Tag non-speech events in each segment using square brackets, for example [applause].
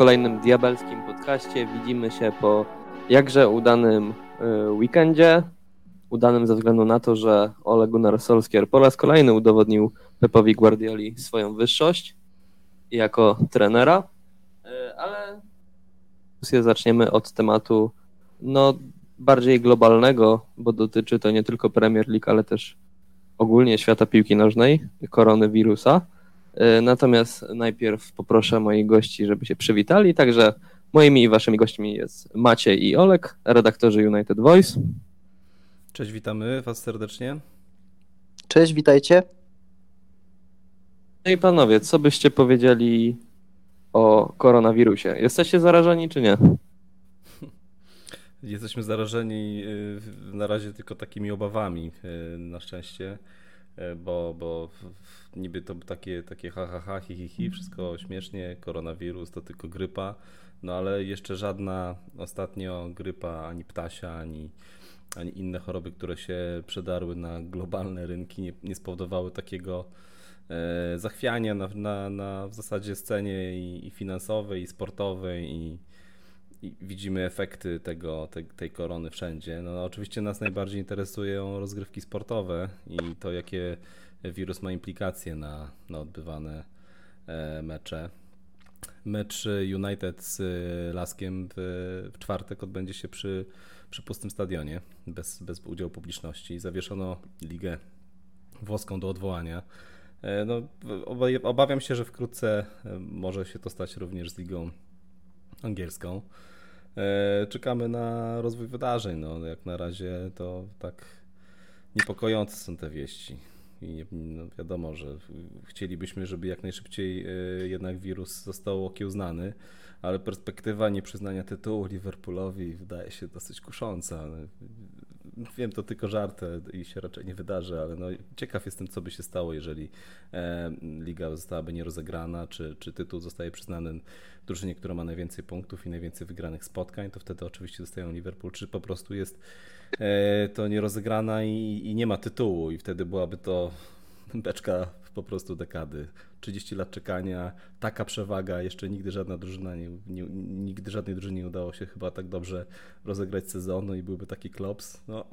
kolejnym diabelskim podcaście. Widzimy się po jakże udanym y, weekendzie. Udanym ze względu na to, że Ole Gunnar Solskjaer po raz kolejny udowodnił Pepowi Guardioli swoją wyższość jako trenera. Y, ale zaczniemy od tematu no, bardziej globalnego, bo dotyczy to nie tylko Premier League, ale też ogólnie świata piłki nożnej, koronawirusa. E, natomiast najpierw poproszę moich gości, żeby się przywitali. Także moimi i waszymi gośćmi jest Maciej i Olek, redaktorzy United Voice. Cześć, witamy was serdecznie. Cześć, witajcie. No i panowie, co byście powiedzieli o koronawirusie? Jesteście zarażeni czy nie? [laughs] Jesteśmy zarażeni y, na razie tylko takimi obawami, y, na szczęście. E, bo, bo niby to takie, takie ha, ha, ha, hi, hi, hi, wszystko śmiesznie, koronawirus to tylko grypa, no ale jeszcze żadna ostatnio grypa, ani ptasia, ani, ani inne choroby, które się przedarły na globalne rynki, nie, nie spowodowały takiego e, zachwiania na, na, na w zasadzie scenie i, i finansowej, i sportowej, i, widzimy efekty tego, te, tej korony wszędzie. No, oczywiście nas najbardziej interesują rozgrywki sportowe i to, jakie wirus ma implikacje na, na odbywane e, mecze. Mecz United z Laskiem w, w czwartek odbędzie się przy, przy pustym stadionie, bez, bez udziału publiczności. Zawieszono ligę włoską do odwołania. E, no, obawiam się, że wkrótce e, może się to stać również z ligą angielską. E, czekamy na rozwój wydarzeń. No, jak na razie to tak niepokojące są te wieści. I no wiadomo, że chcielibyśmy, żeby jak najszybciej e, jednak wirus został okiełznany, ale perspektywa nieprzyznania tytułu Liverpoolowi wydaje się dosyć kusząca. Wiem, to tylko żart i się raczej nie wydarzy, ale no, ciekaw jestem, co by się stało, jeżeli e, liga zostałaby nierozegrana, czy, czy tytuł zostaje przyznany drużynie, która ma najwięcej punktów i najwięcej wygranych spotkań, to wtedy oczywiście dostają Liverpool, czy po prostu jest e, to nierozegrana i, i nie ma tytułu i wtedy byłaby to beczka po prostu dekady. 30 lat czekania, taka przewaga, jeszcze nigdy żadna drużyna, nie, nie, nigdy żadnej drużynie nie udało się chyba tak dobrze rozegrać sezonu i byłby taki klops. No,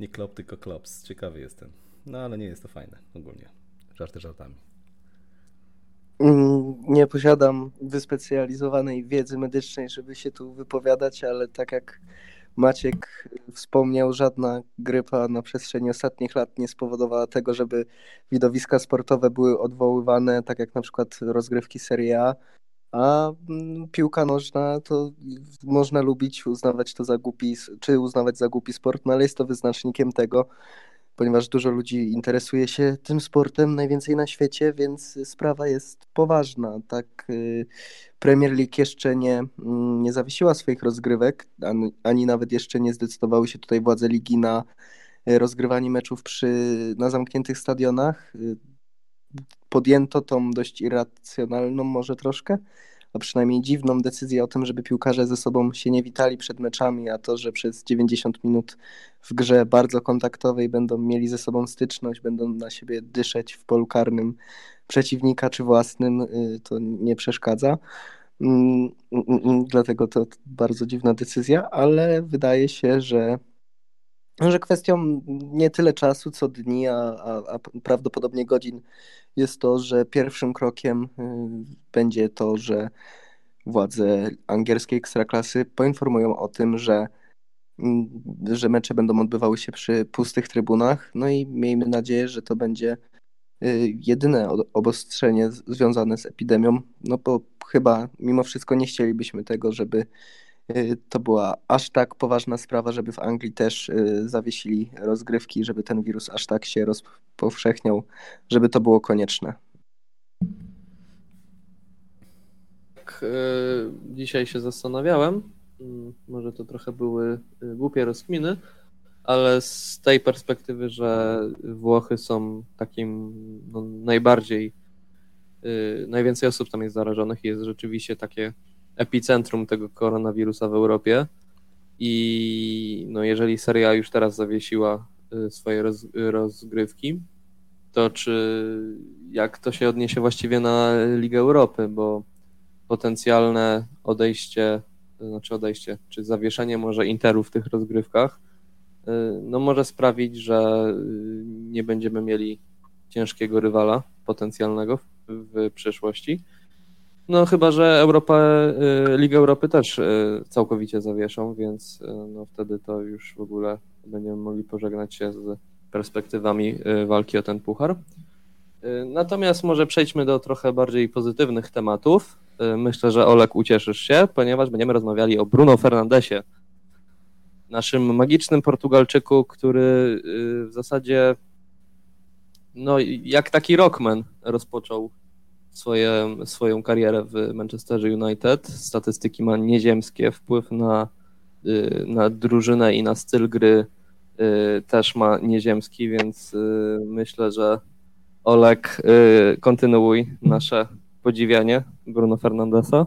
nie klop, tylko klops. Ciekawy jestem. No ale nie jest to fajne ogólnie. Żarty żartami. Mm, nie posiadam wyspecjalizowanej wiedzy medycznej, żeby się tu wypowiadać, ale tak jak Maciek wspomniał, żadna grypa na przestrzeni ostatnich lat nie spowodowała tego, żeby widowiska sportowe były odwoływane, tak jak na przykład rozgrywki Serie A. A mm, piłka nożna to można lubić, uznawać to za głupi, czy uznawać za głupi sport, no ale jest to wyznacznikiem tego, ponieważ dużo ludzi interesuje się tym sportem najwięcej na świecie, więc sprawa jest poważna. Tak, y, Premier League jeszcze nie, mm, nie zawiesiła swoich rozgrywek, ani, ani nawet jeszcze nie zdecydowały się tutaj władze ligi na y, rozgrywanie meczów przy, na zamkniętych stadionach. Y, podjęto tą dość irracjonalną może troszkę a przynajmniej dziwną decyzję o tym, żeby piłkarze ze sobą się nie witali przed meczami, a to, że przez 90 minut w grze bardzo kontaktowej będą mieli ze sobą styczność, będą na siebie dyszeć w polu karnym przeciwnika czy własnym, y, to nie przeszkadza. Mm, mm, mm, dlatego to bardzo dziwna decyzja, ale wydaje się, że że kwestią nie tyle czasu, co dni, a, a, a, prawdopodobnie godzin jest to, że pierwszym krokiem y, będzie to, że władze angielskiej ekstraklasy poinformują o tym, że, mm, że mecze będą odbywały się przy pustych trybunach. No i miejmy nadzieję, że to będzie y, jedyne obostrzenie związane z epidemią, no bo chyba mimo wszystko nie chcielibyśmy tego, żeby to była aż tak poważna sprawa, żeby w Anglii też y, zawiesili rozgrywki, żeby ten wirus aż tak się rozpowszechniał, żeby to było konieczne. Tak, y, dzisiaj się zastanawiałem, mm, może to trochę były głupie rozkminy, ale z tej perspektywy, że Włochy są takim no, najbardziej, najwięcej osób tam jest zarażonych i jest rzeczywiście takie epicentrum tego koronawirusa w Europie. I no, jeżeli seria już teraz zawiesiła y, swoje roz, rozgrywki, to czy jak to się odniesie właściwie na Ligę Europy, bo potencjalne odejście, znaczy odejście, czy zawieszenie może Interu w tych rozgrywkach, no może sprawić, że nie będziemy mieli ciężkiego rywala potencjalnego w, w przyszłości. No chyba, że Europa, y, Liga Europy też y, całkowicie zawieszą, więc y, no wtedy to już w ogóle będziemy mogli pożegnać się z perspektywami walki o ten puchar. Natomiast może przejdźmy do trochę bardziej pozytywnych tematów. Myślę, że Olek ucieszysz się, ponieważ będziemy rozmawiali o Bruno Fernandesie, naszym magicznym Portugalczyku, który w zasadzie no jak taki rockman rozpoczął swoje, swoją karierę w Manchesterze United. Statystyki ma nieziemskie, wpływ na, y, na drużynę i na styl gry y, też ma nieziemski, więc y, myślę, że Olek, kontynuuj nasze podziwianie Bruno Fernandesa.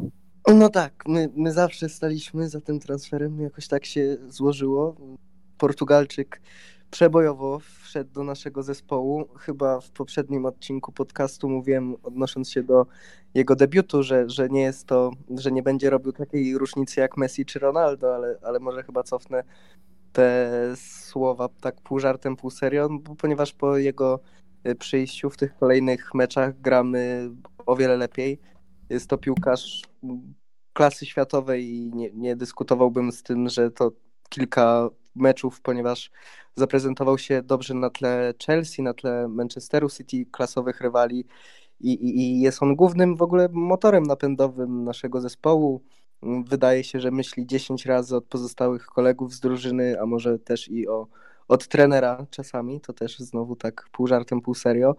No tak, my, my zawsze staliśmy za tym transferem, jakoś tak się złożyło. Portugalczyk przebojowo wszedł do naszego zespołu. Chyba w poprzednim odcinku podcastu mówiłem, odnosząc się do jego debiutu, że, że nie jest to, że nie będzie robił takiej różnicy jak Messi czy Ronaldo, ale, ale może chyba cofnę te słowa tak pół żartem, pół serio, ponieważ po jego e, przyjściu w tych kolejnych meczach gramy o wiele lepiej. Jest to piłkarz klasy światowej i nie, nie dyskutowałbym z tym, że to kilka meczów, ponieważ zaprezentował się dobrze na tle Chelsea, na tle Manchesteru City, klasowych rywali i, i, i jest on głównym w ogóle motorem napędowym naszego zespołu. Wydaje się, że myśli 10 razy od pozostałych kolegów z drużyny, a może też i o od trenera czasami, to też znowu tak pół żartem, pół serio.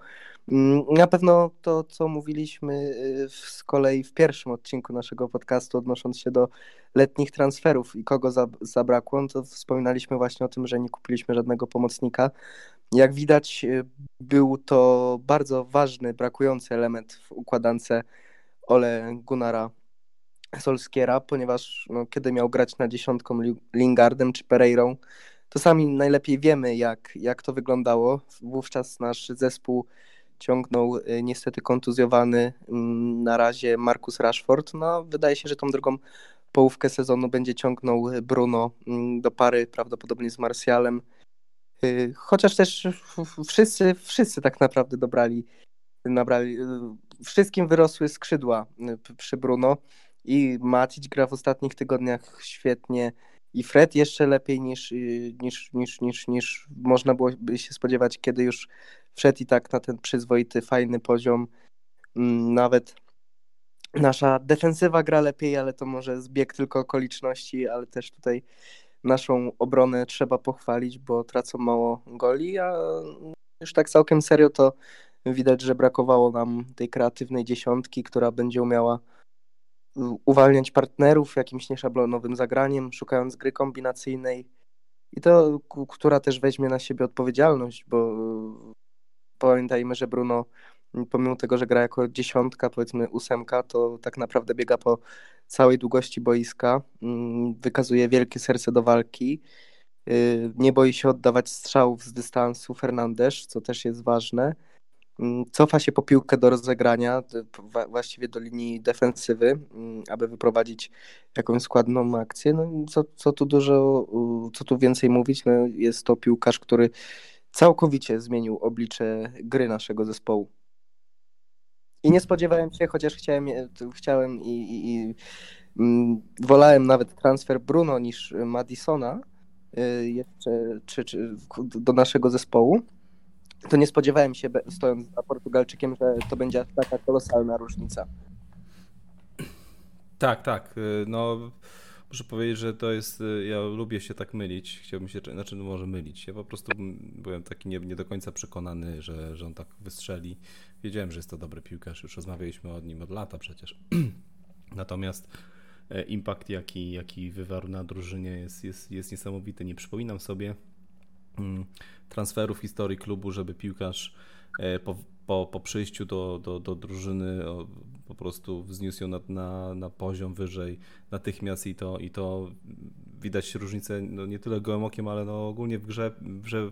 Mm, na pewno to, co mówiliśmy y, z kolei w pierwszym odcinku naszego podcastu, odnosząc się do letnich transferów i kogo zabrakło, no to wspominaliśmy właśnie o tym, że nie kupiliśmy żadnego pomocnika. Jak widać, y, był to bardzo ważny, brakujący element w układance Ole Gunnara Solskiera, ponieważ no, kiedy miał grać na dziesiątką Lingardem czy Pereirą, to sami najlepiej wiemy, jak, jak to wyglądało. Wówczas nasz zespół ciągnął y, niestety kontuzjowany mm, na razie Marcus Rashford. No, wydaje się, że tą drugą połówkę sezonu będzie ciągnął Bruno mm, do pary prawdopodobnie z Marsjalem. Y, chociaż też wszyscy, wszyscy tak naprawdę dobrali, nabrali, y, wszystkim wyrosły skrzydła przy Bruno i Macić gra w ostatnich tygodniach świetnie i Fred jeszcze lepiej niż, y, niż, niż, niż, niż można było by się spodziewać, kiedy już wszedł i tak na ten przyzwoity, fajny poziom. Mm, nawet nasza defensywa gra lepiej, ale to może zbieg tylko okoliczności, ale też tutaj naszą obronę trzeba pochwalić, bo tracą mało goli, a już tak całkiem serio to widać, że brakowało nam tej kreatywnej dziesiątki, która będzie umiała uwalniać partnerów jakimś nieszablonowym zagraniem, szukając gry kombinacyjnej i to, która też weźmie na siebie odpowiedzialność, bo pamiętajmy, że Bruno pomimo tego, że gra jako dziesiątka, powiedzmy ósemka, to tak naprawdę biega po całej długości boiska, wykazuje wielkie serce do walki, y, nie boi się oddawać strzałów z dystansu Fernandesz, co też jest ważne. Mm, cofa się po piłkę do rozegrania, właściwie do linii defensywy, mm, aby wyprowadzić jakąś składną akcję. No, co, co tu dużo, co tu więcej mówić, no, jest to piłkarz, który całkowicie zmienił oblicze gry naszego zespołu. I nie spodziewałem się, chociaż chciałem, chciałem i, i, i mm, wolałem nawet transfer Bruno niż Madisona y, jeszcze czy, czy do naszego zespołu to nie spodziewałem się, stojąc za Portugalczykiem, że to będzie taka kolosalna różnica. Tak, tak. Y, no, muszę powiedzieć, że to jest. Y, ja lubię się tak mylić. Chciałbym się, znaczy, no może mylić. Ja po prostu byłem taki nie, nie do końca przekonany, że, że on tak wystrzeli. Wiedziałem, że jest to dobry piłkarz. Już rozmawialiśmy o nim od lata przecież. [clears throat] Natomiast e, impact, jaki, jaki wywarł na drużynie, jest, jest, jest niesamowity. Nie przypominam sobie Mm, transferu w historii klubu, żeby piłkarz e, po, po, po przyjściu do, do, do drużyny po prostu wzniósł ją na, na, na poziom wyżej natychmiast i to, i to widać różnicę no nie tyle gołym okiem, ale no ogólnie w grze, w grze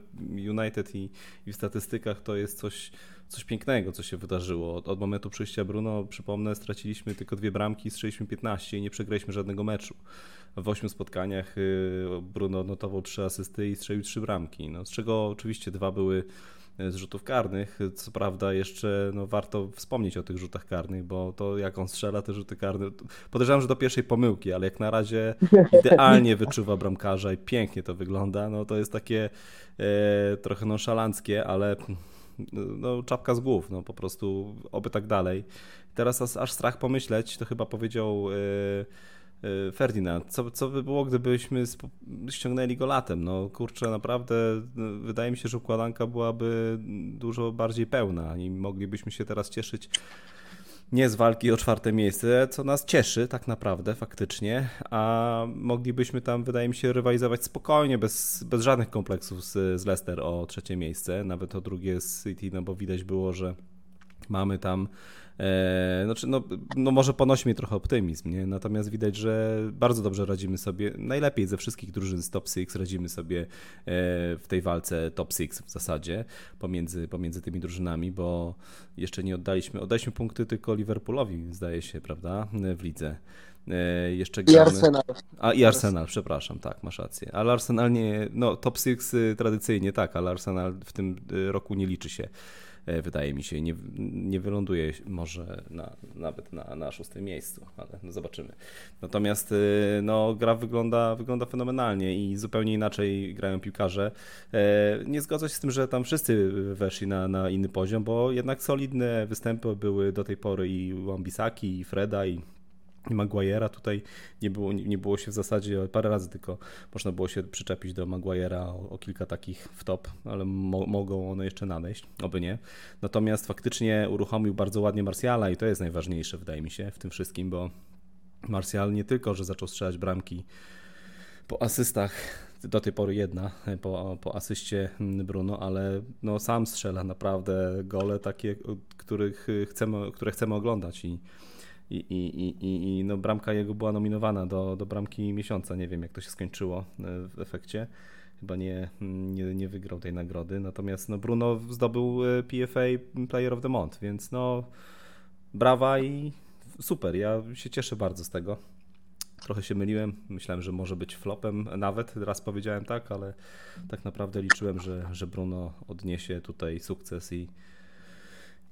United i, i w statystykach to jest coś, coś pięknego, co się wydarzyło. Od, od momentu przyjścia Bruno, przypomnę, straciliśmy tylko dwie bramki, strzeliśmy 15 i nie przegraliśmy żadnego meczu. W ośmiu spotkaniach y, Bruno notował trzy asysty i strzelił trzy bramki, no, z czego oczywiście dwa były z rzutów karnych. Co prawda jeszcze no, warto wspomnieć o tych rzutach karnych, bo to jak on strzela te rzuty karne, podejrzewam, że do pierwszej pomyłki, ale jak na razie [laughs] idealnie wyczuwa bramkarza i pięknie to wygląda. No to jest takie e, trochę nonszalanckie, ale no, czapka z głów, no po prostu oby tak dalej. Teraz aż strach pomyśleć, to chyba powiedział e, Y, Ferdinand, co, co by było, gdybyśmy ściągnęli go latem? No kurczę, naprawdę y, wydaje mi się, że układanka byłaby dużo bardziej pełna i moglibyśmy się teraz cieszyć nie z walki o czwarte miejsce, co nas cieszy tak naprawdę, faktycznie, a moglibyśmy tam, wydaje mi się, rywalizować spokojnie, bez, bez żadnych kompleksów z, z Leicester o trzecie miejsce, nawet o drugie z City, no bo widać było, że mamy tam E, znaczy, no, no może ponosi trochę optymizm, nie? natomiast widać, że bardzo dobrze radzimy sobie, najlepiej ze wszystkich drużyn z top 6 radzimy sobie e, w tej walce top 6 w zasadzie pomiędzy, pomiędzy tymi drużynami, bo jeszcze nie oddaliśmy, oddaliśmy punkty tylko Liverpoolowi, zdaje się, prawda, w lidze. E, jeszcze gramy. I Arsenal. A i Arsenal, przepraszam, tak, masz rację. Ale Arsenal nie, no top 6 tradycyjnie tak, ale Arsenal w tym roku nie liczy się. E, wydaje mi się, nie, nie wyląduje może na, nawet na, na szóstym miejscu, ale no zobaczymy. Natomiast e, no, gra wygląda, wygląda fenomenalnie i zupełnie inaczej grają piłkarze. E, nie zgodzę się z tym, że tam wszyscy weszli na, na inny poziom, bo jednak solidne występy były do tej pory i Wambisaki, i Freda, i Maguire'a tutaj nie było, nie było się w zasadzie parę razy tylko można było się przyczepić do Maguire'a o, o kilka takich w top, ale mo, mogą one jeszcze nadejść, oby nie. Natomiast faktycznie uruchomił bardzo ładnie Marsjala i to jest najważniejsze wydaje mi się w tym wszystkim, bo Marsjal nie tylko, że zaczął strzelać bramki po asystach, do tej pory jedna po, po asyście Bruno, ale no sam strzela naprawdę gole takie, których chcemy, które chcemy oglądać i i, i, i, i no bramka jego była nominowana do, do bramki miesiąca. Nie wiem, jak to się skończyło e, w efekcie. Chyba nie, nie, nie wygrał tej nagrody. Natomiast no Bruno zdobył e, PFA Player of the Month, więc no brawa i super. Ja się cieszę bardzo z tego. Trochę się myliłem. Myślałem, że może być flopem. Nawet raz powiedziałem tak, ale tak naprawdę liczyłem, że, że Bruno odniesie tutaj sukces i,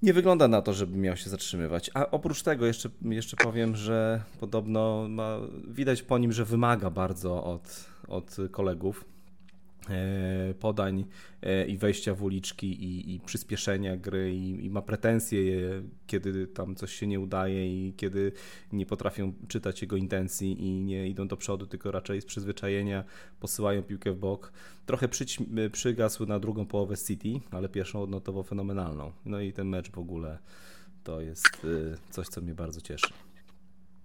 nie wygląda na to, żeby miał się zatrzymywać. A oprócz tego jeszcze, jeszcze powiem, że podobno ma, widać po nim, że wymaga bardzo od, od kolegów. E, podań e, i wejścia w uliczki i, i przyspieszenia gry i, i, ma pretensje, kiedy tam coś się nie udaje i kiedy nie potrafią czytać jego intencji i nie idą do przodu, tylko raczej z przyzwyczajenia posyłają piłkę w bok. Trochę przy, przygasł na drugą połowę City, ale pierwszą odnotował fenomenalną. No i ten mecz w ogóle to jest e, coś, co mnie bardzo cieszy.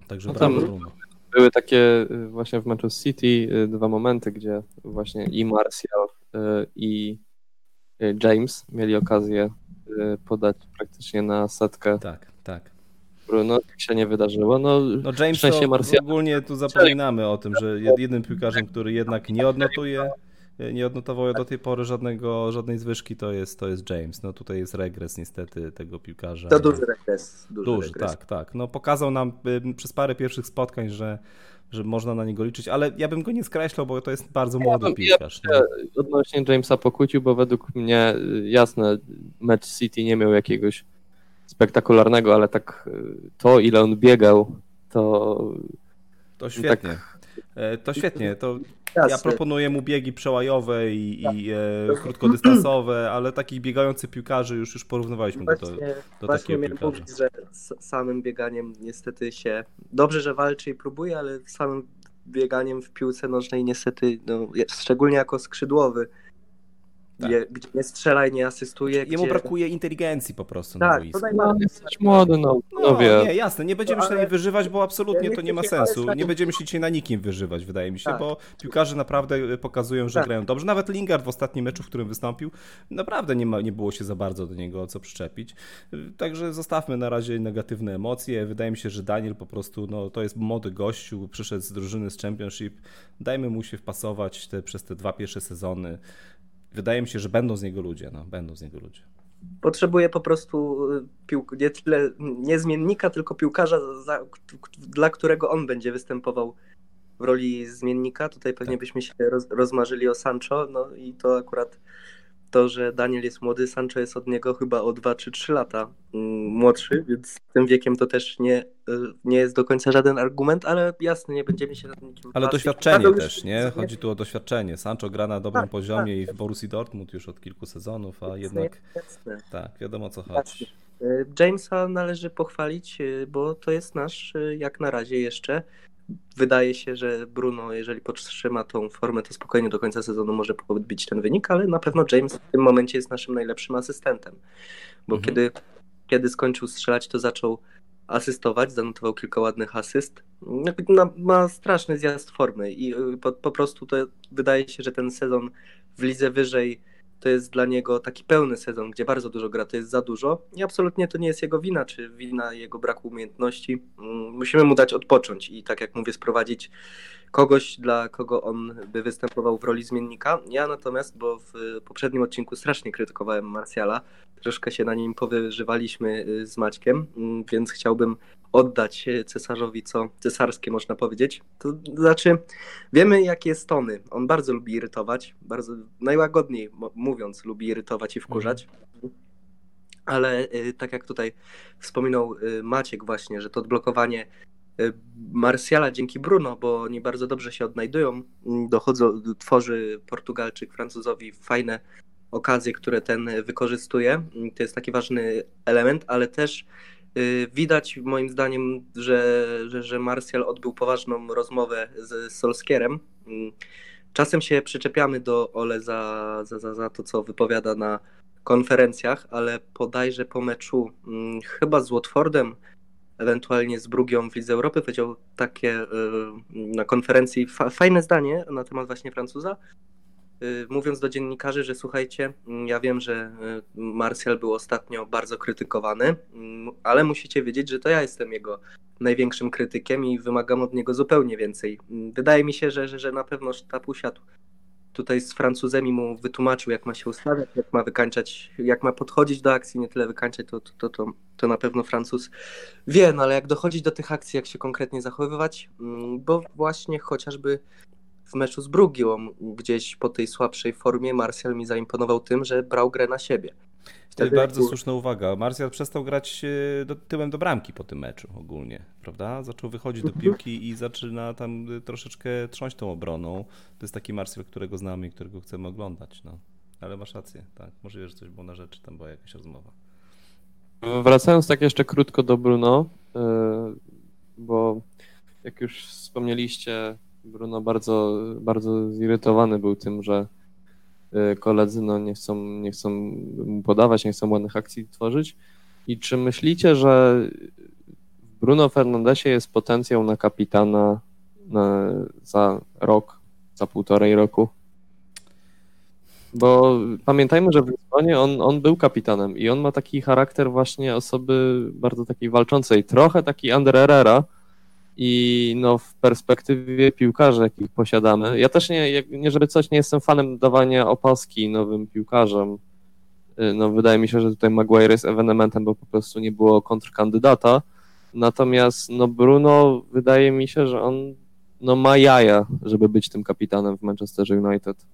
Także no brawo Bruno. Były takie y, właśnie w meczu City y, dwa momenty, gdzie właśnie i Martial y, i James mieli okazję podać praktycznie na setkę. Tak, tak. No, tak się nie wydarzyło. No, no James to Martial... ogólnie tu zapominamy o tym, że jednym piłkarzem, który jednak nie odnotuje nie odnotował do tej pory żadnego, żadnej zwyżki, to jest, to jest James. No tutaj jest regres niestety tego piłkarza. To duży regres. Duży, duży regres. tak, tak. No pokazał nam y, przez parę pierwszych spotkań, że że można na niego liczyć, ale ja bym go nie skreślał, bo to jest bardzo młody ja piłkarz. Ja odnośnie Jamesa pokłócił, bo według mnie y, jasne, mecz City nie miał jakiegoś spektakularnego, ale tak y, to ile on biegał, to to świetnie. Tak... To świetnie. To Jasne. Ja proponuję mu biegi przełajowe i, tak. i e, krótkodystansowe, [clears throat] ale takich biegających piłkarzy już, już porównywaliśmy właśnie, do, do właśnie takiego piłkarza. mówić, że samym bieganiem niestety się... Dobrze, że walczy i próbuje, ale samym bieganiem w piłce nożnej niestety, no, szczególnie jako skrzydłowy, tak. Je, gdzie nie strzela i nie asystuje. Jemu gdzie... brakuje inteligencji po prostu tak, na boisku. No, jesteś młody, no. No, no wie. nie, jasne, nie będziemy się na nie wyżywać, bo absolutnie to nie ma sensu. Nie będziemy się dzisiaj na nikim wyżywać, wydaje mi się, tak. bo piłkarze naprawdę pokazują, że tak. grają dobrze. Nawet Lingard w ostatnim meczu, w którym wystąpił, naprawdę nie, ma, nie było się za bardzo do niego co przyczepić. Także zostawmy na razie negatywne emocje. Wydaje mi się, że Daniel po prostu, no to jest młody gościu, przyszedł z drużyny z Championship. Dajmy mu się wpasować te, przez te dwa pierwsze sezony wydaje mi się, że będą z niego ludzie, no, będą z niego ludzie. Potrzebuje po prostu y, piłk, nie tyle nie zmiennika, tylko piłkarza, za, dla którego on będzie występował w roli zmiennika. Tutaj pewnie tak. byśmy się roz, rozmarzyli o Sancho, no i to akurat to, że Daniel jest młody, Sancho jest od niego chyba o 2 czy 3 lata mm, młodszy, więc tym wiekiem to też nie, y, nie jest do końca żaden argument, ale jasne, nie będziemy się nad nikim Ale doświadczenie też, nie? Chodzi tu o doświadczenie. Sancho gra na dobrym tak, poziomie tak. i w Borussii Dortmund już od kilku sezonów, a jasne, jednak jasne. tak, wiadomo o co chodzi. Y, Jamesa należy pochwalić, y, bo to jest nasz, jak na razie jeszcze, wydaje się, że Bruno, jeżeli podtrzyma tą formę, to spokojnie do końca sezonu może podbić ten wynik, ale na pewno James w tym momencie jest naszym najlepszym asystentem. Bo mhm. kiedy, kiedy skończył strzelać, to zaczął asystować, zanotował kilka ładnych asyst. Ma straszny zjazd formy i y, po, po prostu to wydaje się, że ten sezon w lidze wyżej to jest dla niego taki pełny sezon, gdzie bardzo dużo gra, to jest za dużo i absolutnie to nie jest jego wina, czy wina jego braku umiejętności. Mm, musimy mu dać odpocząć i tak jak mówię, sprowadzić kogoś, dla kogo on by występował w roli zmiennika. Ja natomiast, bo w poprzednim odcinku strasznie krytykowałem Marsjala, troszkę się na nim powyżywaliśmy y, z Maćkiem, mm, więc chciałbym oddać cesarzowi co cesarskie, można powiedzieć. To znaczy, wiemy jakie jest Tony. On bardzo lubi irytować, bardzo najłagodniej mówiąc, lubi irytować i wkurzać. Mhm. Ale y, tak jak tutaj wspominał y, Maciek właśnie, że to odblokowanie Marsjala dzięki Bruno, bo oni bardzo dobrze się odnajdują, dochodzą, tworzy Portugalczyk Francuzowi fajne okazje, które ten wykorzystuje. To jest taki ważny element, ale też Y, widać moim zdaniem, że, że, że Marsjal odbył poważną rozmowę z Solskierem. Mm, czasem się przyczepiamy do Ole za, za, za, za to, co wypowiada na konferencjach, ale podajże po meczu hmm, chyba z Watfordem, ewentualnie z Brugią w Lidze Europy, powiedział takie y, na konferencji fa fajne zdanie na temat właśnie Francuza, Y, mówiąc do dziennikarzy, że słuchajcie, ja wiem, że y, Marsjal był ostatnio bardzo krytykowany, mm, ale musicie wiedzieć, że to ja jestem jego największym krytykiem i wymagam od niego zupełnie więcej. Wydaje mi się, że, że, że na pewno sztab usiadł tutaj z Francuzem mu wytłumaczył, jak ma się ustawiać, jak ma wykańczać, jak ma podchodzić do akcji, nie tyle wykańczać, to, to, to, to na pewno Francuz wie, no ale jak dochodzić do tych akcji, jak się konkretnie zachowywać, bo właśnie chociażby w meczu z Brugią, gdzieś po tej słabszej formie Marsjal mi zaimponował tym, że brał grę na siebie. Wtedy bardzo słuszna uwaga. Marsjal przestał grać e, do, tyłem do bramki po tym meczu ogólnie, prawda? Zaczął wychodzić do mhm. piłki i zaczyna tam e, troszeczkę trząść tą obroną. To jest taki Marsjal, którego znamy i którego chcemy oglądać. No. Ale masz rację, tak. Możliwe, że coś było na rzeczy, tam była jakaś rozmowa. Wracając tak jeszcze krótko do Bruno, e, bo jak już wspomnieliście, Bruno bardzo, bardzo zirytowany był tym, że koledzy no, nie, chcą, nie chcą mu podawać, nie chcą ładnych akcji tworzyć. I czy myślicie, że w Bruno Fernandesie jest potencjał na kapitana na, za rok, za półtorej roku? Bo pamiętajmy, że w Lisbonie on, on był kapitanem i on ma taki charakter właśnie osoby bardzo takiej walczącej, trochę taki Ander Herrera, i no, w perspektywie piłkarzy, jakich posiadamy, ja też nie, nie żeby coś, nie jestem fanem dawania opaski nowym piłkarzom. Y, no, wydaje mi się, że tutaj Maguire jest ewenementem, bo po prostu nie było kontrkandydata. Natomiast no, Bruno, wydaje mi się, że on no, ma jaja, żeby być tym kapitanem w Manchester United.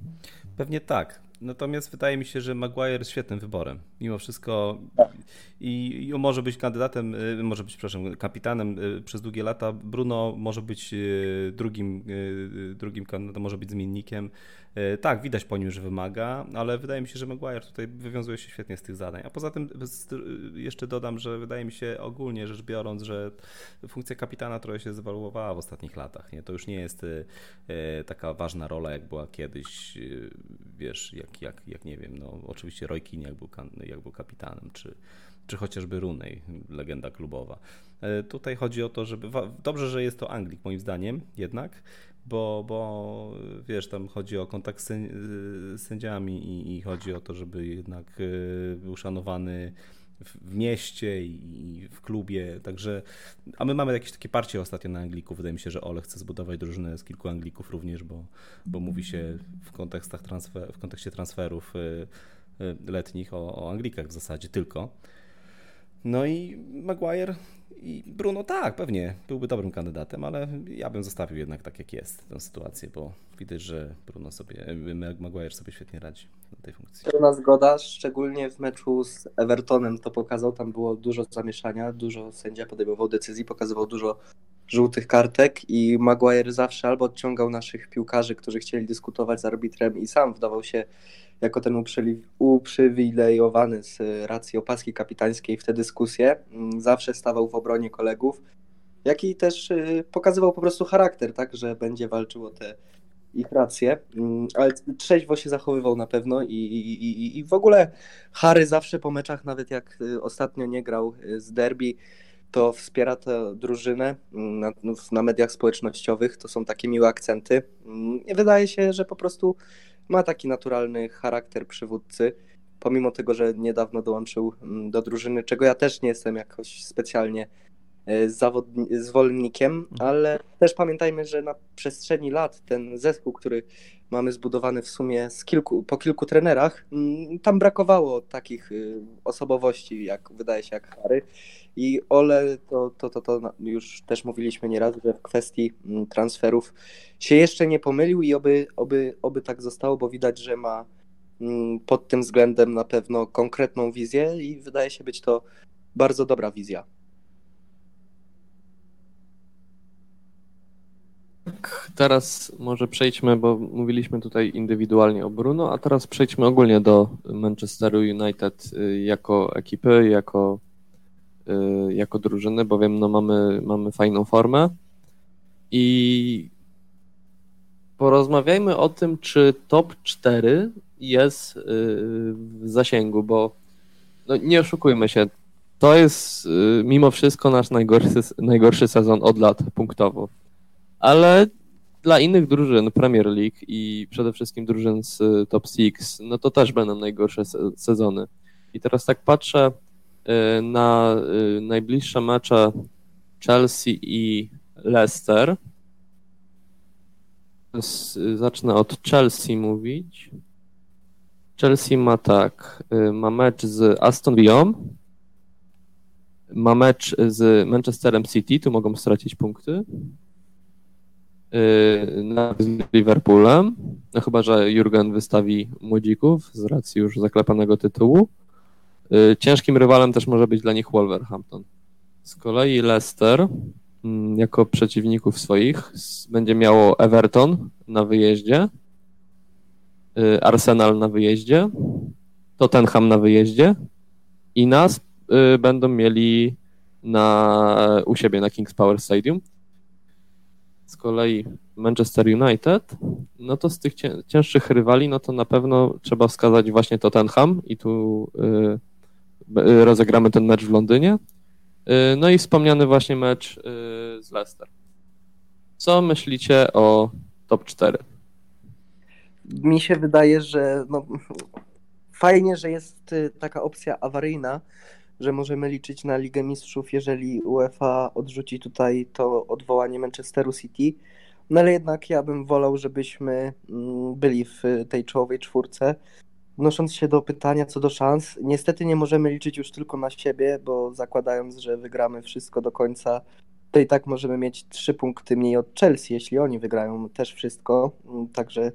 Pewnie tak. Natomiast wydaje mi się, że Maguire jest świetnym wyborem. Mimo wszystko i, i może być kandydatem, y, może być, przepraszam, kapitanem y, przez długie lata. Bruno może być y, drugim, drugim kandydatem, może być zmiennikiem. Tak, widać po nim, że wymaga, ale wydaje mi się, że Maguire tutaj wywiązuje się świetnie z tych zadań. A poza tym jeszcze dodam, że wydaje mi się ogólnie rzecz biorąc, że funkcja kapitana trochę się zwaluowała w ostatnich latach. Nie? To już nie jest taka ważna rola, jak była kiedyś, wiesz, jak, jak, jak nie wiem, no oczywiście Roy Keane jak był, jak był kapitanem, czy, czy chociażby Runej, legenda klubowa. E, tutaj chodzi o to, żeby. Dobrze, że jest to Anglik, moim zdaniem, jednak, bo, bo wiesz, tam chodzi o kontakt z sędziami i, i chodzi o to, żeby jednak e, był szanowany w mieście i w klubie, także, a my mamy jakieś takie parcie ostatnio na Anglików, wydaje mi się, że Ole chce zbudować drużynę z kilku Anglików również, bo, bo mówi się w kontekstach transfer, w kontekście transferów y, letnich, o, o Anglikach w zasadzie tylko. No i Maguire i Bruno tak, pewnie byłby dobrym kandydatem, ale ja bym zostawił jednak tak jak jest tę sytuację, bo widać, że Bruno sobie, Maguire sobie świetnie radzi na tej funkcji. Pełna zgoda, szczególnie w meczu z Evertonem to pokazał, tam było dużo zamieszania, dużo sędzia podejmował decyzji, pokazywał dużo żółtych kartek i Maguire zawsze albo odciągał naszych piłkarzy, którzy chcieli dyskutować z arbitrem i sam wdawał się jako ten uprzywilejowany z racji opaski kapitańskiej w tę dyskusję. Mm, zawsze stawał w obronie kolegów, jak i też y, pokazywał po prostu charakter, tak, że będzie walczył o te ich racje, mm, ale trzeźwo się zachowywał na pewno i, i, i w ogóle Harry zawsze po meczach, nawet jak y, ostatnio nie grał y, z derby, to wspiera tę drużynę mm, na, na mediach społecznościowych, to są takie miłe akcenty. Wydaje się, że po prostu ma taki naturalny charakter przywódcy, pomimo tego, że niedawno dołączył mm, do drużyny, czego ja też nie jestem jakoś specjalnie e, zwolennikiem, mhm. ale też pamiętajmy, że na przestrzeni lat ten zespół, który mamy zbudowany w sumie z kilku, po kilku trenerach, tam brakowało takich y, osobowości, jak wydaje się, jak Harry. I Ole, to, to, to, to już też mówiliśmy nieraz, że w kwestii transferów się jeszcze nie pomylił i oby, oby, oby tak zostało, bo widać, że ma pod tym względem na pewno konkretną wizję i wydaje się być to bardzo dobra wizja. Teraz może przejdźmy, bo mówiliśmy tutaj indywidualnie o Bruno, a teraz przejdźmy ogólnie do Manchesteru United y, jako ekipy, jako Y, jako drużyny, bowiem no mamy, mamy fajną formę. I porozmawiajmy o tym, czy top 4 jest y, w zasięgu, bo no nie oszukujmy się, to jest mimo wszystko nasz najgorszy, najgorszy sezon od lat punktowo. Ale dla innych drużyn Premier League i przede wszystkim drużyn z top 6, no to też będą najgorsze sezony. I teraz tak patrzę, Y, na y, najbliższe mecze Chelsea i Leicester. Zacznę od Chelsea mówić. Chelsea ma tak, y, ma mecz z Aston Villa, ma mecz z Manchesterem City, tu mogą stracić punkty, z Liverpoolem, no chyba, że Jurgen wystawi młodzików z racji już zaklepanego tytułu. Y, ciężkim rywalem też może być dla nich Wolverhampton. Z kolei Leicester mm, jako przeciwników swoich będzie miało Everton na wyjeździe, y, Arsenal na wyjeździe, Tottenham na wyjeździe i nas y, będą mieli na, u siebie na Kings Power Stadium. Z kolei Manchester United, no to z tych cięższych rywali, no to na pewno trzeba wskazać właśnie Tottenham i tu Y, rozegramy ten mecz w Londynie. Y, no i wspomniany właśnie mecz y, z Leicester. Co myślicie o top 4? Mi się wydaje, że no, fajnie, że jest taka opcja awaryjna, że możemy liczyć na Ligę Mistrzów, jeżeli UEFA odrzuci tutaj to odwołanie Manchesteru City. No ale jednak ja bym wolał, żebyśmy mm, byli w tej czołowej czwórce, Odnosząc się do pytania co do szans, niestety nie możemy liczyć już tylko na siebie, bo zakładając, że wygramy wszystko do końca, to i tak możemy mieć trzy punkty mniej od Chelsea, jeśli oni wygrają też wszystko. Także,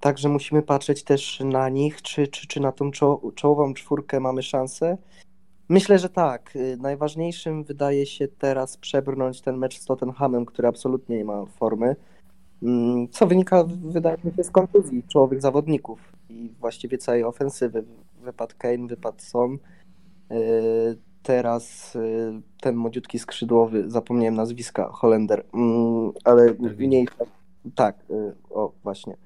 także musimy patrzeć też na nich, czy, czy, czy na tą czołową czwórkę mamy szansę. Myślę, że tak. Najważniejszym wydaje się teraz przebrnąć ten mecz z Tottenhamem, który absolutnie nie ma formy. Mm, co wynika, wydaje mi się, z kontuzji czołowych zawodników i właściwie całej ofensywy. Wypadł Kane, wypadł Son. Y, teraz y, ten młodziutki skrzydłowy, zapomniałem nazwiska, Holender, mm, ale mniej tak, y, o właśnie.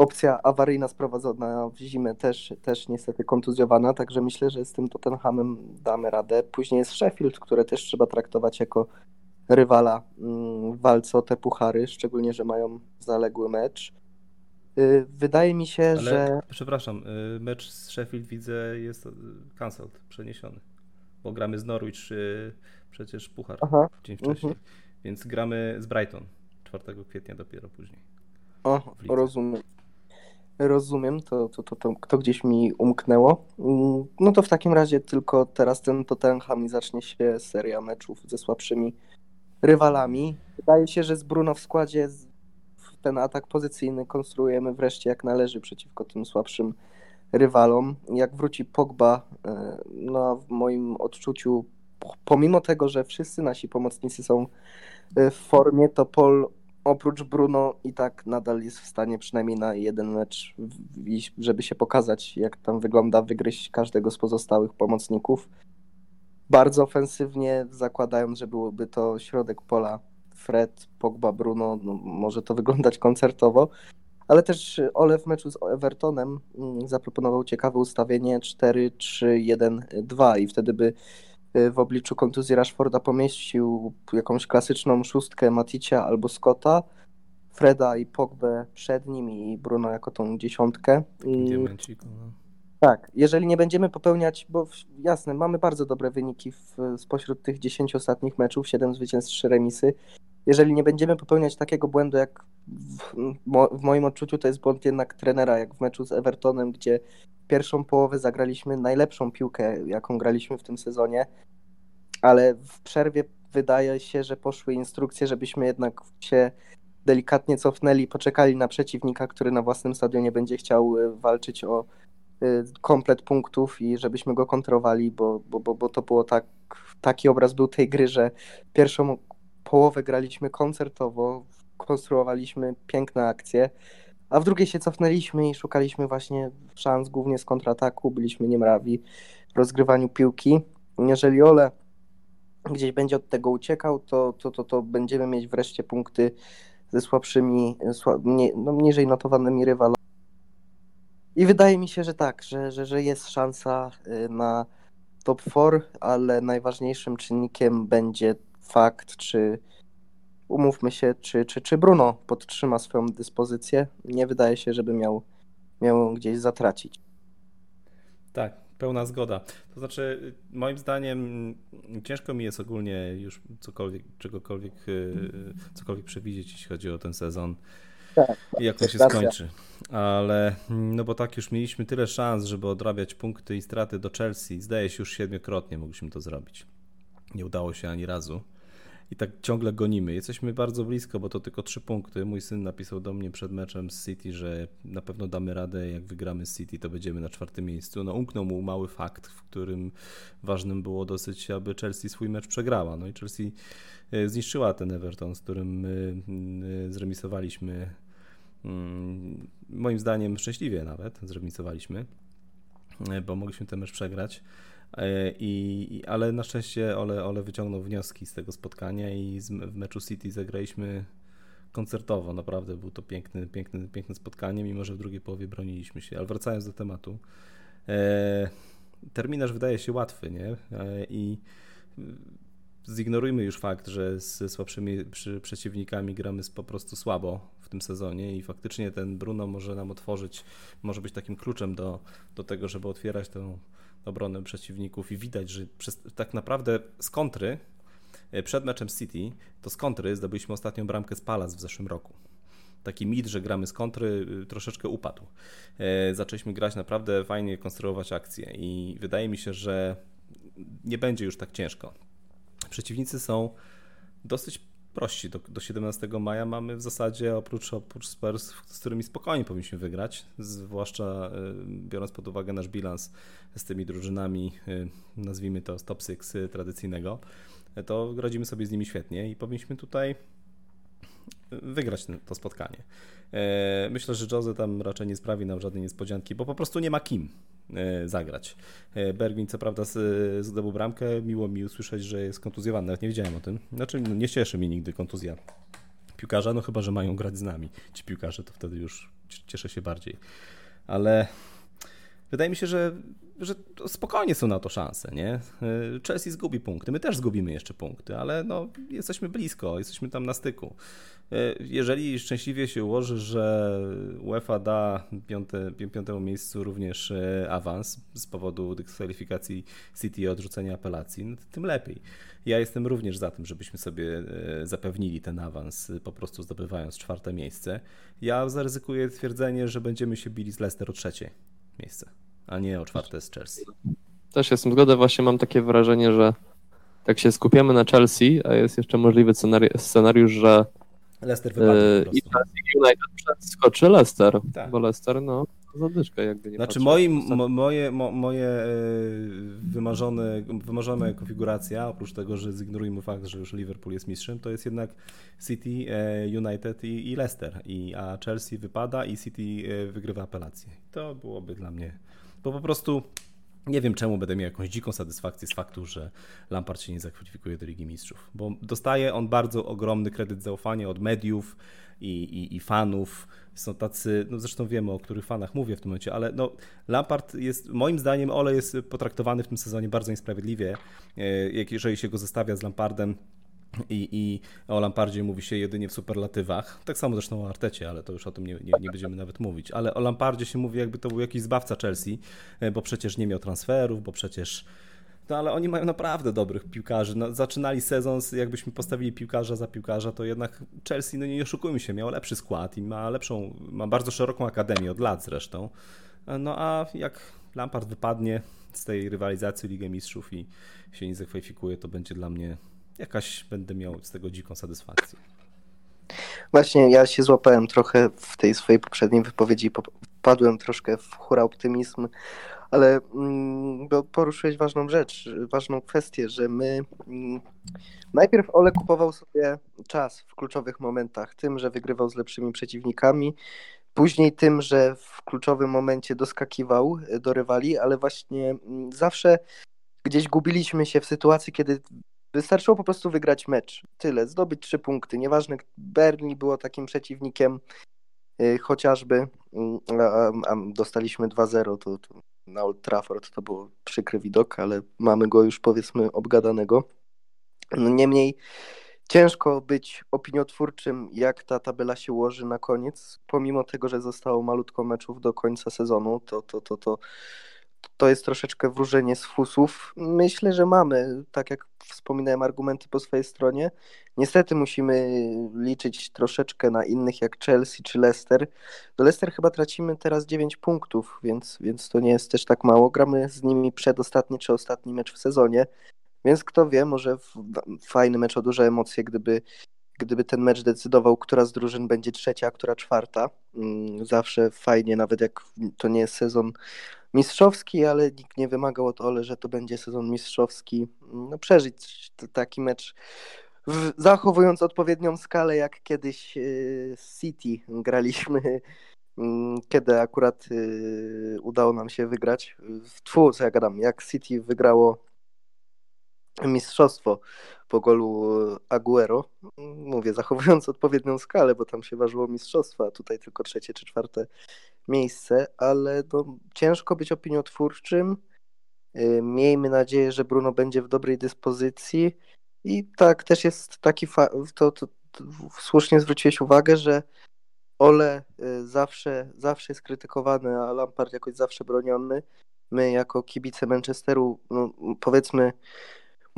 Opcja awaryjna sprowadzona w zimę też, też niestety kontuzjowana, także myślę, że z tym Tottenhamem damy radę. Później jest Sheffield, które też trzeba traktować jako rywala mm, w walce o te puchary, szczególnie, że mają zaległy mecz. Y, wydaje mi się, Ale, że. Przepraszam, y, mecz z Sheffield widzę jest y, cancelled, przeniesiony. Bo gramy z Norwich przecież puchar Aha. dzień wcześniej. Mhm. Więc gramy z Brighton 4 kwietnia dopiero później. O, rozumiem. Rozumiem, to, to, to, to, to gdzieś mi umknęło. Mm, No to w takim razie tylko teraz ten Tottenham i zacznie się seria meczów ze słabszymi rywalami. Wydaje się, że z Bruno w składzie ten atak pozycyjny konstruujemy wreszcie jak należy przeciwko tym słabszym rywalom. Jak wróci Pogba, e, no w moim odczuciu, po- pomimo tego, że wszyscy nasi pomocnicy są e, w formie, to Paul oprócz Bruno i tak nadal jest w stanie przynajmniej na jeden mecz żeby się pokazać, jak tam wygląda, wygryźć każdego z pozostałych pomocników. Bardzo ofensywnie zakładając, że byłoby to środek pola Fred, Pogba, Bruno, no, może to wyglądać koncertowo, ale też Ole w meczu z Evertonem mm, zaproponował ciekawe ustawienie 4-3-1-2 i wtedy by w obliczu kontuzji Rashforda pomieścił jakąś klasyczną szóstkę Maticia albo Scotta, Freda i Pogbę przed nim i Bruno jako tą dziesiątkę. I Diamencik. No. tak, jeżeli nie będziemy popełniać, bo jasne, mamy bardzo dobre wyniki w, spośród tych 10 ostatnich meczów, 7 zwycięstw, 3 remisy. Jeżeli nie będziemy popełniać takiego błędu, jak w, w moim odczuciu to jest błąd jednak trenera, jak w meczu z Evertonem, gdzie pierwszą połowę zagraliśmy najlepszą piłkę, jaką graliśmy w tym sezonie, ale w przerwie wydaje się, że poszły instrukcje, żebyśmy jednak się delikatnie cofnęli, poczekali na przeciwnika, który na własnym stadionie będzie chciał y, walczyć o y, komplet punktów i żebyśmy go kontrowali, bo, bo, bo, bo to było tak, taki obraz był tej gry, że pierwszą połowę graliśmy koncertowo, konstruowaliśmy piękne akcje, a w drugiej się cofnęliśmy i szukaliśmy właśnie szans głównie z kontrataku, byliśmy niemrawi w rozgrywaniu piłki. Jeżeli Ole gdzieś będzie od tego uciekał, to, to, to, to będziemy mieć wreszcie punkty ze słabszymi, sła, mniej, no, niżej notowanymi rywalami. I wydaje mi się, że tak, że, że, że jest szansa y, na top 4, ale najważniejszym czynnikiem będzie fakt, czy umówmy się, czy, czy, czy Bruno podtrzyma swoją dyspozycję. Nie wydaje się, żeby miał, miał gdzieś zatracić. Tak, pełna zgoda. To znaczy, moim zdaniem, ciężko mi jest ogólnie już cokolwiek, czegokolwiek, y, cokolwiek przewidzieć, jeśli chodzi o ten sezon Tak, i jak on się racja. skończy. Ale, no bo tak, już mieliśmy tyle szans, żeby odrabiać punkty i straty do Chelsea. Zdaje się, już siedmiokrotnie mogliśmy to zrobić. Nie udało się ani razu. I tak ciągle gonimy. Jesteśmy bardzo blisko, bo to tylko trzy punkty. Mój syn napisał do mnie przed meczem z City, że na pewno damy radę, jak wygramy City, to będziemy na czwartym miejscu. No umknął mu mały fakt, w którym ważnym było dosyć, aby Chelsea swój mecz przegrała. No i Chelsea e, zniszczyła ten Everton, z którym e, e, zremisowaliśmy. Mm, Moim zdaniem szczęśliwie nawet zremisowaliśmy, bo mogliśmy ten mecz przegrać. E, I, i- ale na szczęście Ole, Ole wyciągnął wnioski z tego spotkania i z, w meczu City zagraliśmy koncertowo. Naprawdę był to piękny, piękny, piękne spotkanie, mimo że w drugiej połowie broniliśmy się. Ale wracając do tematu, e, terminarz wydaje się łatwy, nie? E, I zignorujmy już fakt, że z słabszymi przeciwnikami gramy po prostu słabo w tym sezonie i faktycznie ten Bruno może nam otworzyć, może być takim kluczem do, do tego, żeby otwierać tę obronę przeciwników i widać, że przez, tak naprawdę z kontry e, przed meczem City, to z kontry zdobyliśmy ostatnią bramkę z Palace w zeszłym roku. Taki mit, że gramy z kontry, y, troszeczkę upadł. E, Zaczęliśmy grać naprawdę fajnie, konstruować akcje i wydaje mi się, że nie będzie już tak ciężko. Przeciwnicy są dosyć prości. Do, do 17 maja mamy w zasadzie oprócz, oprócz Spurs, z którymi spokojnie powinniśmy wygrać, zwłaszcza y, biorąc pod uwagę nasz bilans z tymi drużynami, y, nazwijmy to top 6 y, tradycyjnego, to radzimy sobie z nimi świetnie i powinniśmy tutaj wygrać to spotkanie. Myślę, że Jose tam raczej nie sprawi nam żadnej niespodzianki, bo po prostu nie ma kim zagrać. E, Bergwin co prawda zdobył bramkę, miło mi usłyszeć, że jest kontuzjowany, nawet nie wiedziałem o tym. Znaczy no, nie cieszy mnie nigdy kontuzja piłkarza, no chyba, że mają grać z nami ci piłkarze, to wtedy już cieszę się bardziej. Ale wydaje mi się, że że spokojnie są na to szanse, nie? Chelsea zgubi punkty, my też zgubimy jeszcze punkty, ale no, jesteśmy blisko, jesteśmy tam na styku. Jeżeli szczęśliwie się ułoży, że UEFA da piąte, piątemu miejscu również awans z powodu dyskwalifikacji City i odrzucenia apelacji, no tym lepiej. Ja jestem również za tym, żebyśmy sobie zapewnili ten awans, po prostu zdobywając czwarte miejsce. Ja zaryzykuję twierdzenie, że będziemy się bili z Leicester o trzecie miejsce a nie o czwarte z Chelsea. Też jestem zgodę, właśnie mam takie wrażenie, że tak się skupiamy na Chelsea, a jest jeszcze możliwy scenariusz, że Leicester wypadnie i United przeskoczy Leicester, tak. bo Leicester no zadyszka jakby nie Znaczy moim, mo, moje, mo, moje e, wymarzone, wymarzona konfiguracja, oprócz tego, że zignorujmy fakt, że już Liverpool jest mistrzem, to jest jednak City, e, United i, i Leicester, I, a Chelsea wypada i City e, wygrywa apelację. To byłoby dla mnie bo po prostu nie wiem, czemu będę miał jakąś dziką satysfakcję z faktu, że Lampard się nie zakwalifikuje do Ligi Mistrzów, bo dostaje on bardzo ogromny kredyt zaufania od mediów i, i, i fanów. Są tacy, no zresztą wiemy, o których fanach mówię w tym momencie, ale no, Lampard jest, moim zdaniem, Ole jest potraktowany w tym sezonie bardzo niesprawiedliwie, e, jeżeli się go zestawia z Lampardem i, I o Lampardzie mówi się jedynie w superlatywach. Tak samo zresztą o Artecie, ale to już o tym nie, nie, nie, będziemy nawet mówić. Ale o Lampardzie się mówi, jakby to był jakiś zbawca Chelsea, e, bo przecież nie miał transferów, bo przecież. No ale oni mają naprawdę dobrych piłkarzy. No, zaczynali sezon, jakbyśmy postawili piłkarza za piłkarza, to jednak Chelsea, no nie oszukujmy się, miał lepszy skład i ma lepszą, ma bardzo szeroką akademię, od lat zresztą. E, no a jak Lampard wypadnie z tej rywalizacji Ligę Mistrzów i się nie zakwalifikuje, to będzie dla mnie jakaś będę miał z tego dziką satysfakcję. Właśnie ja się złapałem trochę w tej swojej poprzedniej wypowiedzi, padłem troszkę w hura optymizm, ale mm, poruszyłeś ważną rzecz, ważną kwestię, że my mm, najpierw Ole kupował sobie czas w kluczowych momentach, tym, że wygrywał z lepszymi przeciwnikami, później tym, że w kluczowym momencie doskakiwał do rywali, ale właśnie mm, zawsze gdzieś gubiliśmy się w sytuacji, kiedy Wystarczyło po prostu wygrać mecz. Tyle, zdobyć trzy punkty. Nieważne, Berlin było takim przeciwnikiem yy, chociażby, yy, a, a, dostaliśmy 2-0 to, to, na Old Trafford. To był przykry widok, ale mamy go już powiedzmy obgadanego. No, niemniej ciężko być opiniotwórczym, jak ta tabela się ułoży na koniec. Pomimo tego, że zostało malutko meczów do końca sezonu, to, to, to, to to jest troszeczkę wróżenie z fusów. Myślę, że mamy, tak jak wspominałem, argumenty po swojej stronie. Niestety musimy liczyć troszeczkę na innych jak Chelsea czy Leicester. Do Leicester chyba tracimy teraz 9 punktów, więc, więc to nie jest też tak mało. Gramy z nimi przedostatni czy ostatni mecz w sezonie, więc kto wie, może fajny mecz o duże emocje, gdyby, gdyby ten mecz decydował, która z drużyn będzie trzecia, a która czwarta. Mm, zawsze fajnie, nawet jak to nie jest sezon mistrzowski, ale nikt nie wymagał od Ole, że to będzie sezon mistrzowski. No, przeżyć taki mecz w, zachowując odpowiednią skalę, jak kiedyś y, City graliśmy, [laughs] mm, kiedy akurat y, udało nam się wygrać. W tfu, co ja gadam, jak City wygrało mistrzostwo po golu Aguero. Mówię, zachowując odpowiednią skalę, bo tam się ważyło mistrzostwo, a tutaj tylko trzecie czy czwarte miejsce, ale no, ciężko być opiniotwórczym. Y, miejmy nadzieję, że Bruno będzie w dobrej dyspozycji. I tak też jest taki fa- to, to, to, słusznie zwróciłeś uwagę, że Ole y, zawsze, zawsze jest krytykowany, a Lampard jakoś zawsze broniony. My jako kibice Manchesteru, no, powiedzmy,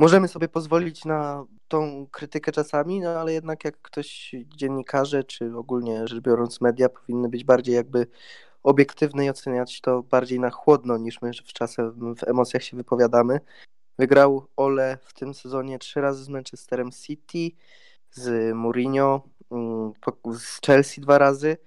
możemy sobie pozwolić na tą krytykę czasami, no ale jednak jak ktoś, dziennikarze, czy ogólnie rzecz biorąc media, powinny być bardziej jakby obiektywne i oceniać to bardziej na chłodno, niż my w czasem w emocjach się wypowiadamy. Wygrał Ole w tym sezonie trzy razy z Manchesterem City, z Mourinho, mm, z Chelsea dwa razy.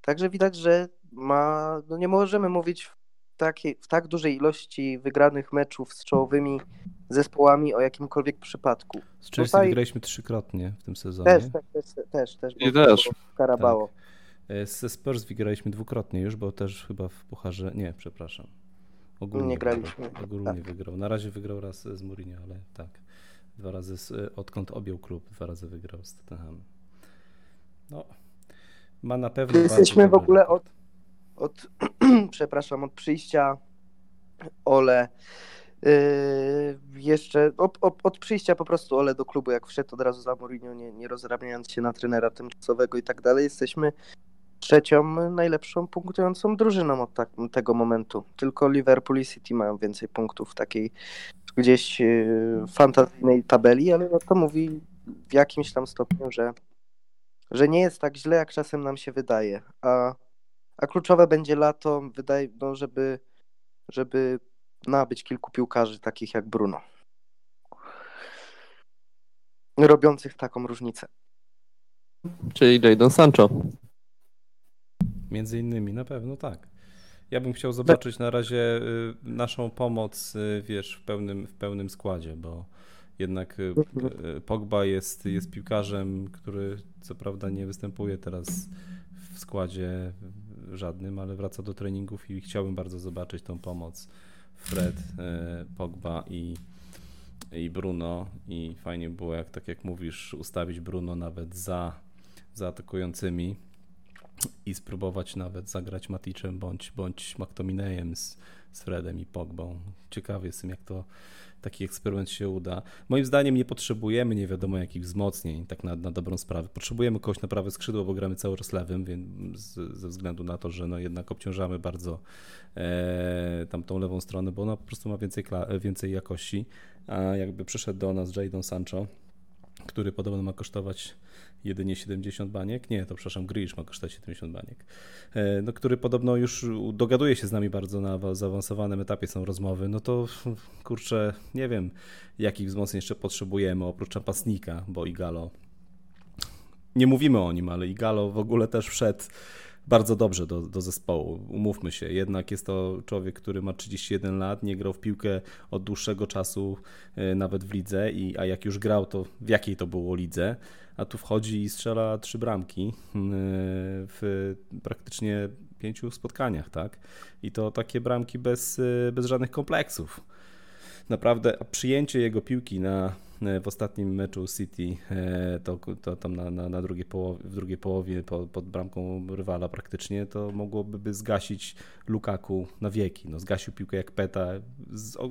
Także widać, że ma, no nie możemy mówić takiej, w tak dużej ilości wygranych meczów z czołowymi zespołami o jakimkolwiek przypadku. Z Chelsea Tutaj... wygraliśmy trzykrotnie w tym sezonie. Też, też, też, też, też I też. Karabało. Tak. E, ze Spurs wygraliśmy dwukrotnie już, bo też chyba w Pucharze, nie, przepraszam. Ogólnie nie graliśmy. Wygrał, ogólnie tak. wygrał. Na razie wygrał raz z Mourinho, ale tak. Dwa razy, z, e, odkąd objął klub, dwa razy wygrał z Tottenham. No, ma na pewno... Jesteśmy w ogóle od, od przepraszam, od przyjścia Ole Yy, jeszcze od, od, przyjścia po prostu Ole do klubu, jak wszedł od razu za Mourinho, nie, nie się na trenera tymczasowego i tak dalej, jesteśmy trzecią najlepszą punktującą drużyną od tak, tego momentu. Tylko Liverpool i City mają więcej punktów w takiej gdzieś yy, fantazyjnej tabeli, ale no to mówi w jakimś tam stopniu, że, że nie jest tak źle, jak czasem nam się wydaje. A, a kluczowe będzie lato, wydaje, no, żeby, żeby nabyć kilku piłkarzy takich jak Bruno. Robiących taką różnicę. Czyli Jadon Sancho. Między innymi, na pewno tak. Ja bym chciał zobaczyć na razie y, naszą pomoc, y, wiesz, w pełnym, w pełnym składzie, bo jednak y, Pogba jest, jest piłkarzem, który co prawda nie występuje teraz w składzie żadnym, ale wraca do treningów i chciałbym bardzo zobaczyć tą pomoc Fred, e, Pogba i, i Bruno. I fajnie było, jak tak jak mówisz, ustawić Bruno nawet za, za atakującymi i spróbować nawet zagrać Maticzem bądź, bądź McTominayem z, z Fredem i Pogbą. Ciekawy jestem, jak to taki eksperyment się uda. Moim zdaniem nie potrzebujemy nie wiadomo jakich wzmocnień, tak na, na dobrą sprawę. Potrzebujemy kogoś na prawe skrzydło, bo gramy cały czas lewym, więc z, ze względu na to, że no jednak obciążamy bardzo e, tamtą lewą stronę, bo ona po prostu ma więcej, więcej jakości. A jakby przyszedł do nas Jadon Sancho, który podobno ma kosztować jedynie 70 baniek. Nie, to przepraszam, Grish ma kosztować 70 baniek. E, no, który podobno już dogaduje się z nami bardzo na zaawansowanym etapie są rozmowy. No to kurczę, nie wiem, jakich wzmocnień jeszcze potrzebujemy oprócz napastnika, bo Igalo. Nie mówimy o nim, ale Igalo w ogóle też wszedł bardzo dobrze do, do zespołu. Umówmy się, jednak jest to człowiek, który ma 31 lat, nie grał w piłkę od dłuższego czasu, e, nawet w lidze, i, a jak już grał, to w jakiej to było lidze? A tu wchodzi i strzela trzy bramki e, w praktycznie pięciu spotkaniach, tak? I to takie bramki bez, e, bez żadnych kompleksów. Naprawdę przyjęcie jego piłki na w ostatnim meczu City, e, to, to tam na, na, na drugiej połowie, w drugiej połowie pod, pod bramką rywala praktycznie, to mogłoby zgasić Lukaku na wieki. No, zgasił piłkę jak peta.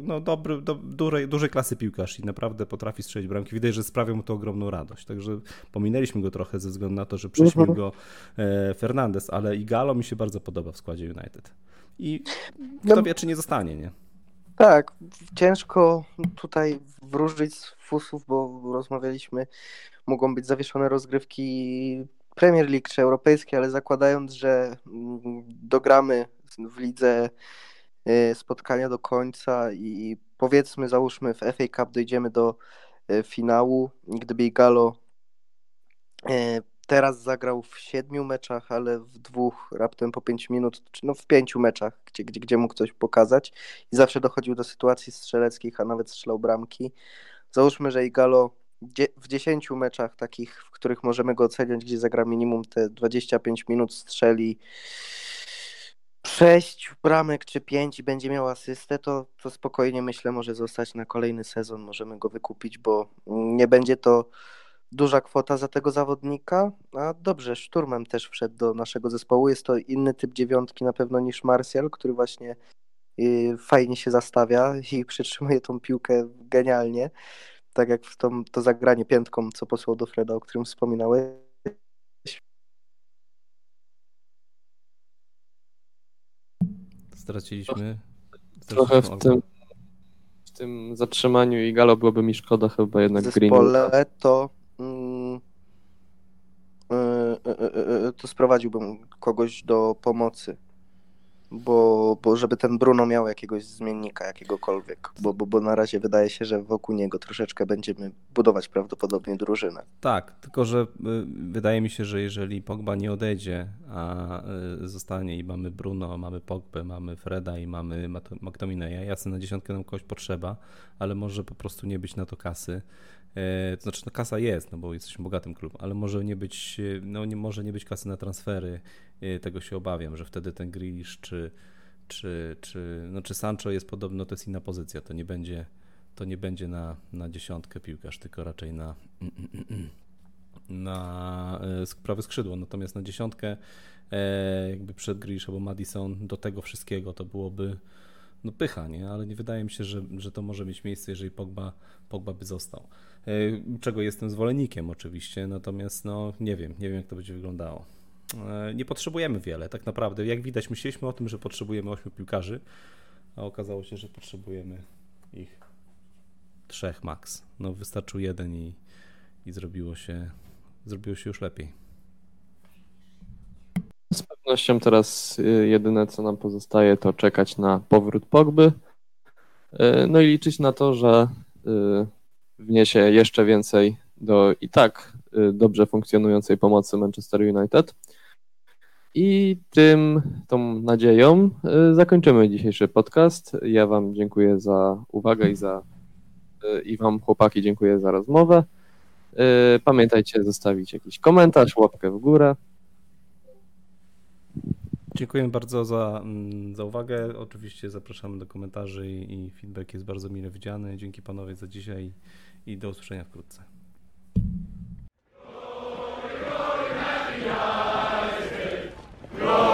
No, dobry, do, dużej, dużej klasy piłkarz i naprawdę potrafi strzelić bramki. Widać, że sprawia mu to ogromną radość. Także pominęliśmy go trochę ze względu na to, że przyśmił mhm. go e, Fernandez, ale Igalo mi się bardzo podoba w składzie United. I kto no, wie, czy nie zostanie, nie? Tak, ciężko tutaj wróżyć z fusów, bo rozmawialiśmy, mogą być zawieszone rozgrywki Premier League czy europejskie, ale zakładając, że mm, dogramy w lidze y, spotkania do końca i powiedzmy, załóżmy w FA Cup dojdziemy do y, finału, gdyby Igalo y, teraz zagrał w siedmiu meczach, ale w dwóch raptem po pięć minut, no w pięciu meczach, gdzie, gdzie, gdzie mógł coś pokazać i zawsze dochodził do sytuacji strzeleckich, a nawet strzelał bramki. Załóżmy, że Igalo w dziesięciu meczach takich, w których możemy go oceniać, gdzie zagra minimum te 25 minut, strzeli 6 bramek czy 5 i będzie miał asystę, to, to spokojnie myślę może zostać na kolejny sezon, możemy go wykupić, bo nie będzie to duża kwota za tego zawodnika, a dobrze, Szturmem też wszedł do naszego zespołu. Jest to inny typ dziewiątki na pewno niż Martial, który właśnie y, fajnie się zastawia i [laughs] przytrzymuje tą piłkę genialnie, tak jak w tą, to zagranie piętką, co posłał do Freda, o którym wspominałeś. Straciliśmy. Trochę w tym, w tym zatrzymaniu i Galo byłoby mi szkoda chyba jednak Green. to Mm, e, e, e, to sprowadziłbym kogoś do pomocy. Bo, bo żeby ten Bruno miał jakiegoś zmiennika, jakiegokolwiek, bo, bo, bo na razie wydaje się, że wokół niego troszeczkę będziemy budować prawdopodobnie drużynę. Tak, tylko że wydaje mi się, że jeżeli Pogba nie odejdzie, a zostanie i mamy Bruno, mamy Pogbę, mamy Freda i mamy McTominaya, jasne na dziesiątkę nam kogoś potrzeba, ale może po prostu nie być na to kasy to znaczy, no kasa jest, no bo jesteśmy bogatym klubem, ale może nie być, no nie może nie być kasy na transfery. E, tego się obawiam, że wtedy ten Grealish czy, czy, czy, no czy Sancho jest podobno, to jest inna pozycja, to nie będzie, to nie będzie na, na dziesiątkę piłkarz, tylko raczej na, [clears throat] na e, prawe skrzydło. Natomiast na dziesiątkę jakby przed Grealish albo Madison do tego wszystkiego to byłoby no pycha, nie? Ale nie wydaje mi się, że, że to może mieć miejsce, jeżeli Pogba, Pogba by został. Czego jestem zwolennikiem oczywiście, natomiast no nie wiem, nie wiem jak to będzie wyglądało. Nie potrzebujemy wiele, tak naprawdę. Jak widać, myśleliśmy o tym, że potrzebujemy ośmiu piłkarzy, a okazało się, że potrzebujemy ich trzech max. No wystarczył jeden i, i zrobiło, się, zrobiło się już lepiej. Z pewnością teraz y, jedyne, co nam pozostaje, to czekać na powrót Pogby. Y, no i liczyć na to, że y, wniesie jeszcze więcej do i tak dobrze funkcjonującej pomocy Manchester United. I tym, tą nadzieją zakończymy dzisiejszy podcast. Ja Wam dziękuję za uwagę i za i Wam chłopaki dziękuję za rozmowę. Pamiętajcie zostawić jakiś komentarz, łapkę w górę. Dziękuję bardzo za, mm, za uwagę. Oczywiście zapraszamy do komentarzy i, i feedback jest bardzo mile widziany. Dzięki panowie za dzisiaj i do usłyszenia wkrótce. Glory, glory.